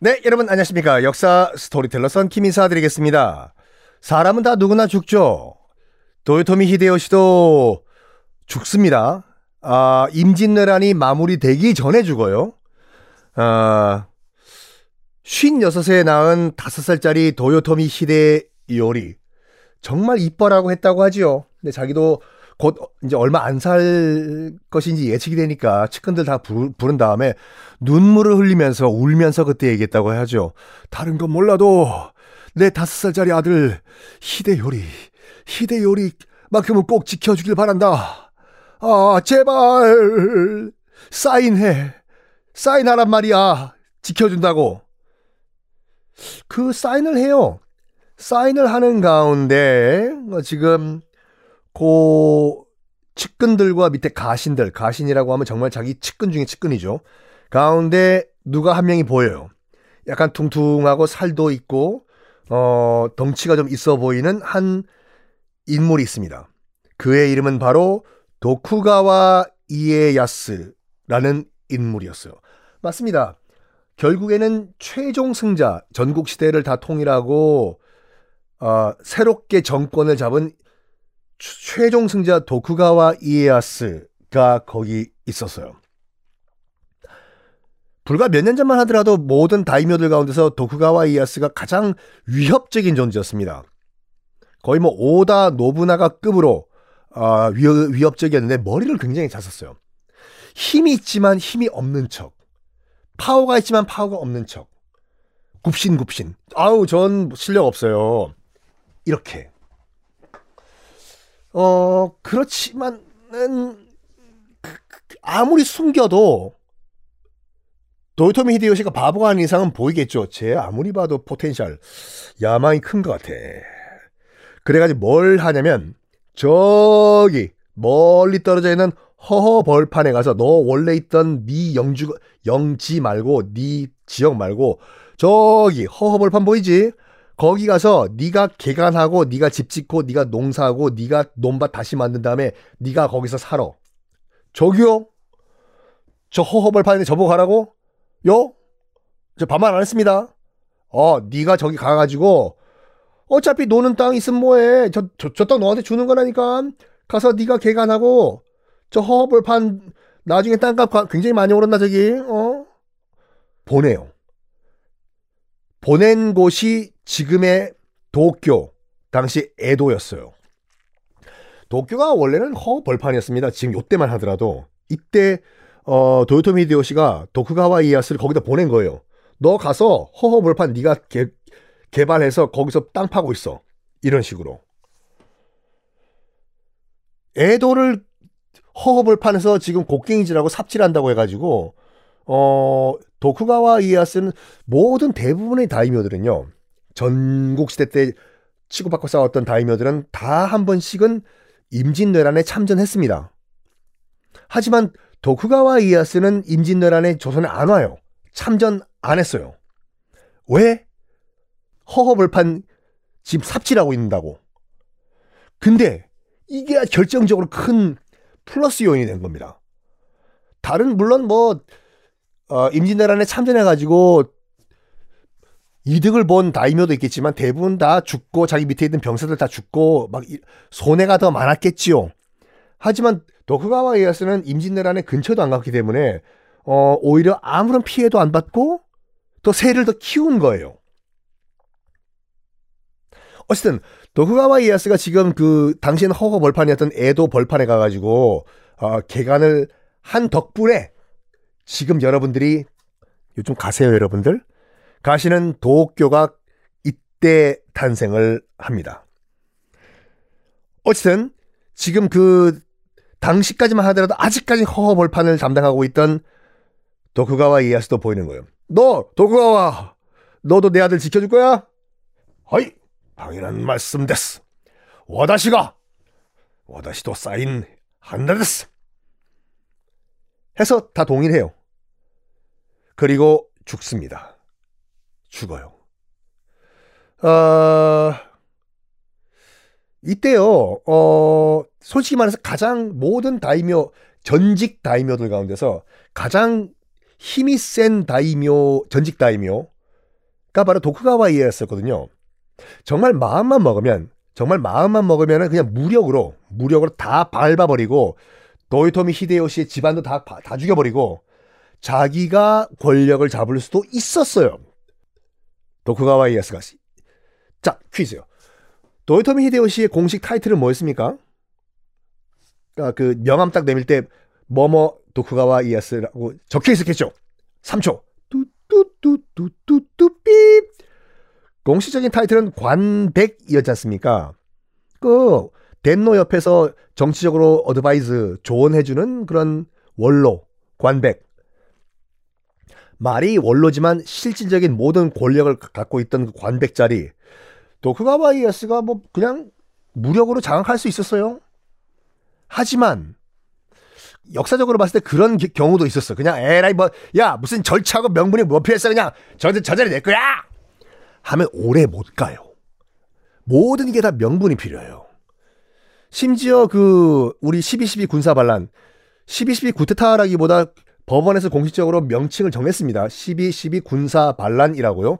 네, 여러분 안녕하십니까. 역사 스토리텔러 썬킴 인사드리겠습니다. 사람은 다 누구나 죽죠. 도요토미 히데요시도 죽습니다. 아, 임진왜란이 마무리되기 전에 죽어요. 아, 56세 낳은 5살짜리 도요토미 히데요리. 정말 이뻐라고 했다고 하지요. 근데 자기도 곧 이제 얼마 안 살 것인지 예측이 되니까 측근들 다 부르, 부른 다음에 눈물을 흘리면서 울면서 그때 얘기했다고 하죠. 다른 건 몰라도 내 다섯 살짜리 아들 히데요리 히데요리만큼은 꼭 지켜주길 바란다. 아 제발 사인해 사인하란 말이야 지켜준다고 그 사인을 해요. 사인을 하는 가운데 뭐 지금 고 측근들과 밑에 가신들, 가신이라고 하면 정말 자기 측근 중에 측근이죠. 가운데 누가 한 명이 보여요. 약간 퉁퉁하고 살도 있고 어, 덩치가 좀 있어 보이는 한 인물이 있습니다. 그의 이름은 바로 도쿠가와 이에야스라는 인물이었어요. 맞습니다. 결국에는 최종 승자, 전국 시대를 다 통일하고 어, 새롭게 정권을 잡은 최종 승자 도쿠가와 이에야스가 거기 있었어요. 불과 몇 년 전만 하더라도 모든 다이묘들 가운데서 도쿠가와 이에야스가 가장 위협적인 존재였습니다. 거의 뭐 오다 노부나가급으로 어, 위 협적이었는데 머리를 굉장히 잘 썼어요. 힘이 있지만 힘이 없는 척. 파워가 있지만 파워가 없는 척. 굽신굽신. 아우, 전 실력 없어요. 이렇게. 어, 그렇지만은, 아무리 숨겨도, 도요토미 히데요시가 바보가 아닌 이상은 보이겠죠. 쟤 아무리 봐도 potential, 야망이 큰 것 같아. 그래가지고 뭘 하냐면, 저기, 멀리 떨어져 있는 허허 벌판에 가서 너 원래 있던 네 영주 영지 말고 네 지역 말고 저기 허허 벌판 보이지? 거기 가서 네가 개간하고 네가 집 짓고 네가 농사하고 네가 논밭 다시 만든 다음에 네가 거기서 살아. 저기요? 저 허허벌판에 저보고 가라고? 요? 저 반말 안 했습니다. 어, 네가 저기 가가지고 어차피 노는 땅 있으면 뭐해? 저 저 저 땅 너한테 주는 거라니까. 가서 네가 개간하고 저 허허벌판 나중에 땅값 굉장히 많이 오른다 저기. 어? 보내요. 보낸 곳이 지금의 도쿄, 당시 에도였어요. 도쿄가 원래는 허벌판이었습니다. 지금 요때만 하더라도 이때 어, 도요토미 히데요시가 도쿠가와 이에야스를 거기다 보낸 거예요. 너 가서 허허벌판 네가 개, 개발해서 거기서 땅 파고 있어. 이런 식으로. 에도를 허허벌판에서 지금 곡괭이질하고 삽질한다고 해가지고 어 도쿠가와 이에야스는 모든 대부분의 다이묘들은요 전국 시대 때 치고받고 싸웠던 다이묘들은 다 한 번씩은 임진왜란에 참전했습니다. 하지만 도쿠가와 이에야스는 임진왜란에 조선에 안 와요. 참전 안 했어요. 왜? 허허벌판 지금 삽질하고 있는다고. 근데 이게 결정적으로 큰 플러스 요인이 된 겁니다. 다른 물론 뭐 어, 임진왜란에 참전해가지고 이득을 본 다이묘도 있겠지만 대부분 다 죽고 자기 밑에 있는 병사들 다 죽고 막 손해가 더 많았겠지요. 하지만 도쿠가와 이에야스는 임진왜란의 근처도 안 갔기 때문에 어, 오히려 아무런 피해도 안 받고 더 세를 더 키운 거예요. 어쨌든 도쿠가와 이에야스가 지금 그 당시엔 허허 벌판이었던 에도 벌판에 가가지고 어, 개간을 한 덕분에 지금 여러분들이 요즘 가세요 여러분들 가시는 도쿄가 이때 탄생을 합니다. 어쨌든 지금 그 당시까지만 하더라도 아직까지 허허 벌판을 담당하고 있던 도쿠가와 이에야스도 보이는 거예요. 너 도쿠가와 너도 내 아들 지켜줄 거야? 하이 당연한 말씀 됐어. 와다시가 와다시도 사인 한다 됐어. 해서 다 동일해요. 그리고 죽습니다. 죽어요. 어, 이때요, 어, 솔직히 말해서 가장 모든 다이묘, 전직 다이묘들 가운데서 가장 힘이 센 다이묘, 전직 다이묘가 바로 도쿠가와 이에였었거든요. 정말 마음만 먹으면, 정말 마음만 먹으면 그냥 무력으로, 무력으로 다 밟아버리고, 도요토미 히데요시의 집안도 다, 다 죽여버리고, 자기가 권력을 잡을 수도 있었어요. 도쿠가와 이에스가. 자, 퀴즈요. 도요토미 히데요시의 공식 타이틀은 뭐였습니까? 아, 그 명함 딱 내밀 때 뭐뭐 도쿠가와 이에스라고 적혀 있었겠죠. 3초. 뚜뚜뚜뚜뚜뚜 삐. 공식적인 타이틀은 관백이었지 않습니까? 그 덴노 옆에서 정치적으로 advise 조언해주는 그런 원로 관백. 말이 원로지만 실질적인 모든 권력을 갖고 있던 그 관백 자리. 도쿠가와 이에야스가 뭐 그냥 무력으로 장악할 수 있었어요. 하지만 역사적으로 봤을 때 그런 기, 경우도 있었어. 그냥 에라이 뭐야 무슨 절차하고 명분이 뭐 필요했어 그냥 저, 저 자리 내 거야 하면 오래 못 가요. 모든 게 다 명분이 필요해요. 심지어 그 우리 12.12 군사 반란 12.12 구테타라기보다 법원에서 공식적으로 명칭을 정했습니다. 12.12 군사 반란이라고요.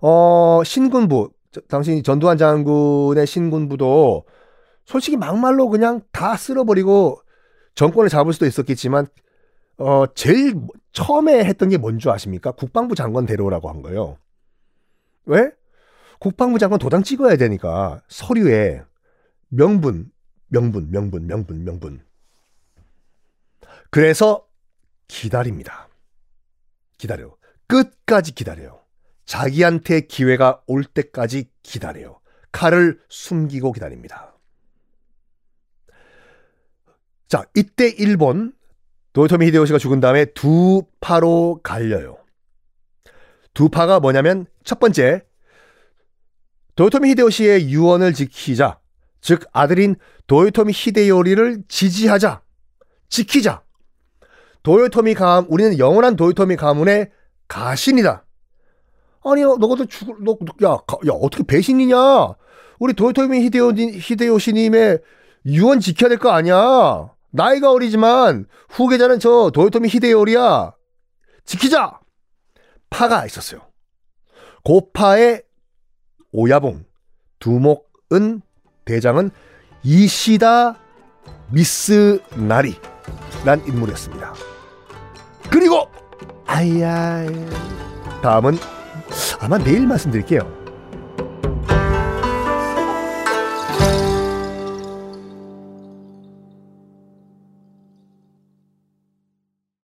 어 신군부 당시 전두환 장군의 신군부도 솔직히 막말로 그냥 다 쓸어버리고 정권을 잡을 수도 있었겠지만 어 제일 처음에 했던 게 뭔 줄 아십니까? 국방부 장관 데려오라고 한 거예요. 왜? 국방부 장관 도장 찍어야 되니까 서류에 명분, 명분, 명분, 명분, 명분. 그래서 기다립니다. 기다려. 끝까지 기다려요. 자기한테 기회가 올 때까지 기다려요. 칼을 숨기고 기다립니다. 자, 이때 일본 도요토미 히데요시가 죽은 다음에 두 파로 갈려요. 두 파가 뭐냐면 첫 번째 도요토미 히데요시의 유언을 지키자. 즉 아들인 도요토미 히데요리를 지지하자. 지키자. 도요토미 가문 우리는 영원한 도요토미 가문의 가신이다. 아니 너도 죽을 너 야 야, 어떻게 배신이냐? 우리 도요토미 히데요 히데요시님의 유언 지켜야 될 거 아니야. 나이가 어리지만 후계자는 저 도요토미 히데요리야. 지키자. 파가 있었어요. 고파의 오야봉, 두목은 대장은 이시다 미스 나리 란 인물이었습니다. 그리고 아야 다음은 아마 내일 말씀드릴게요.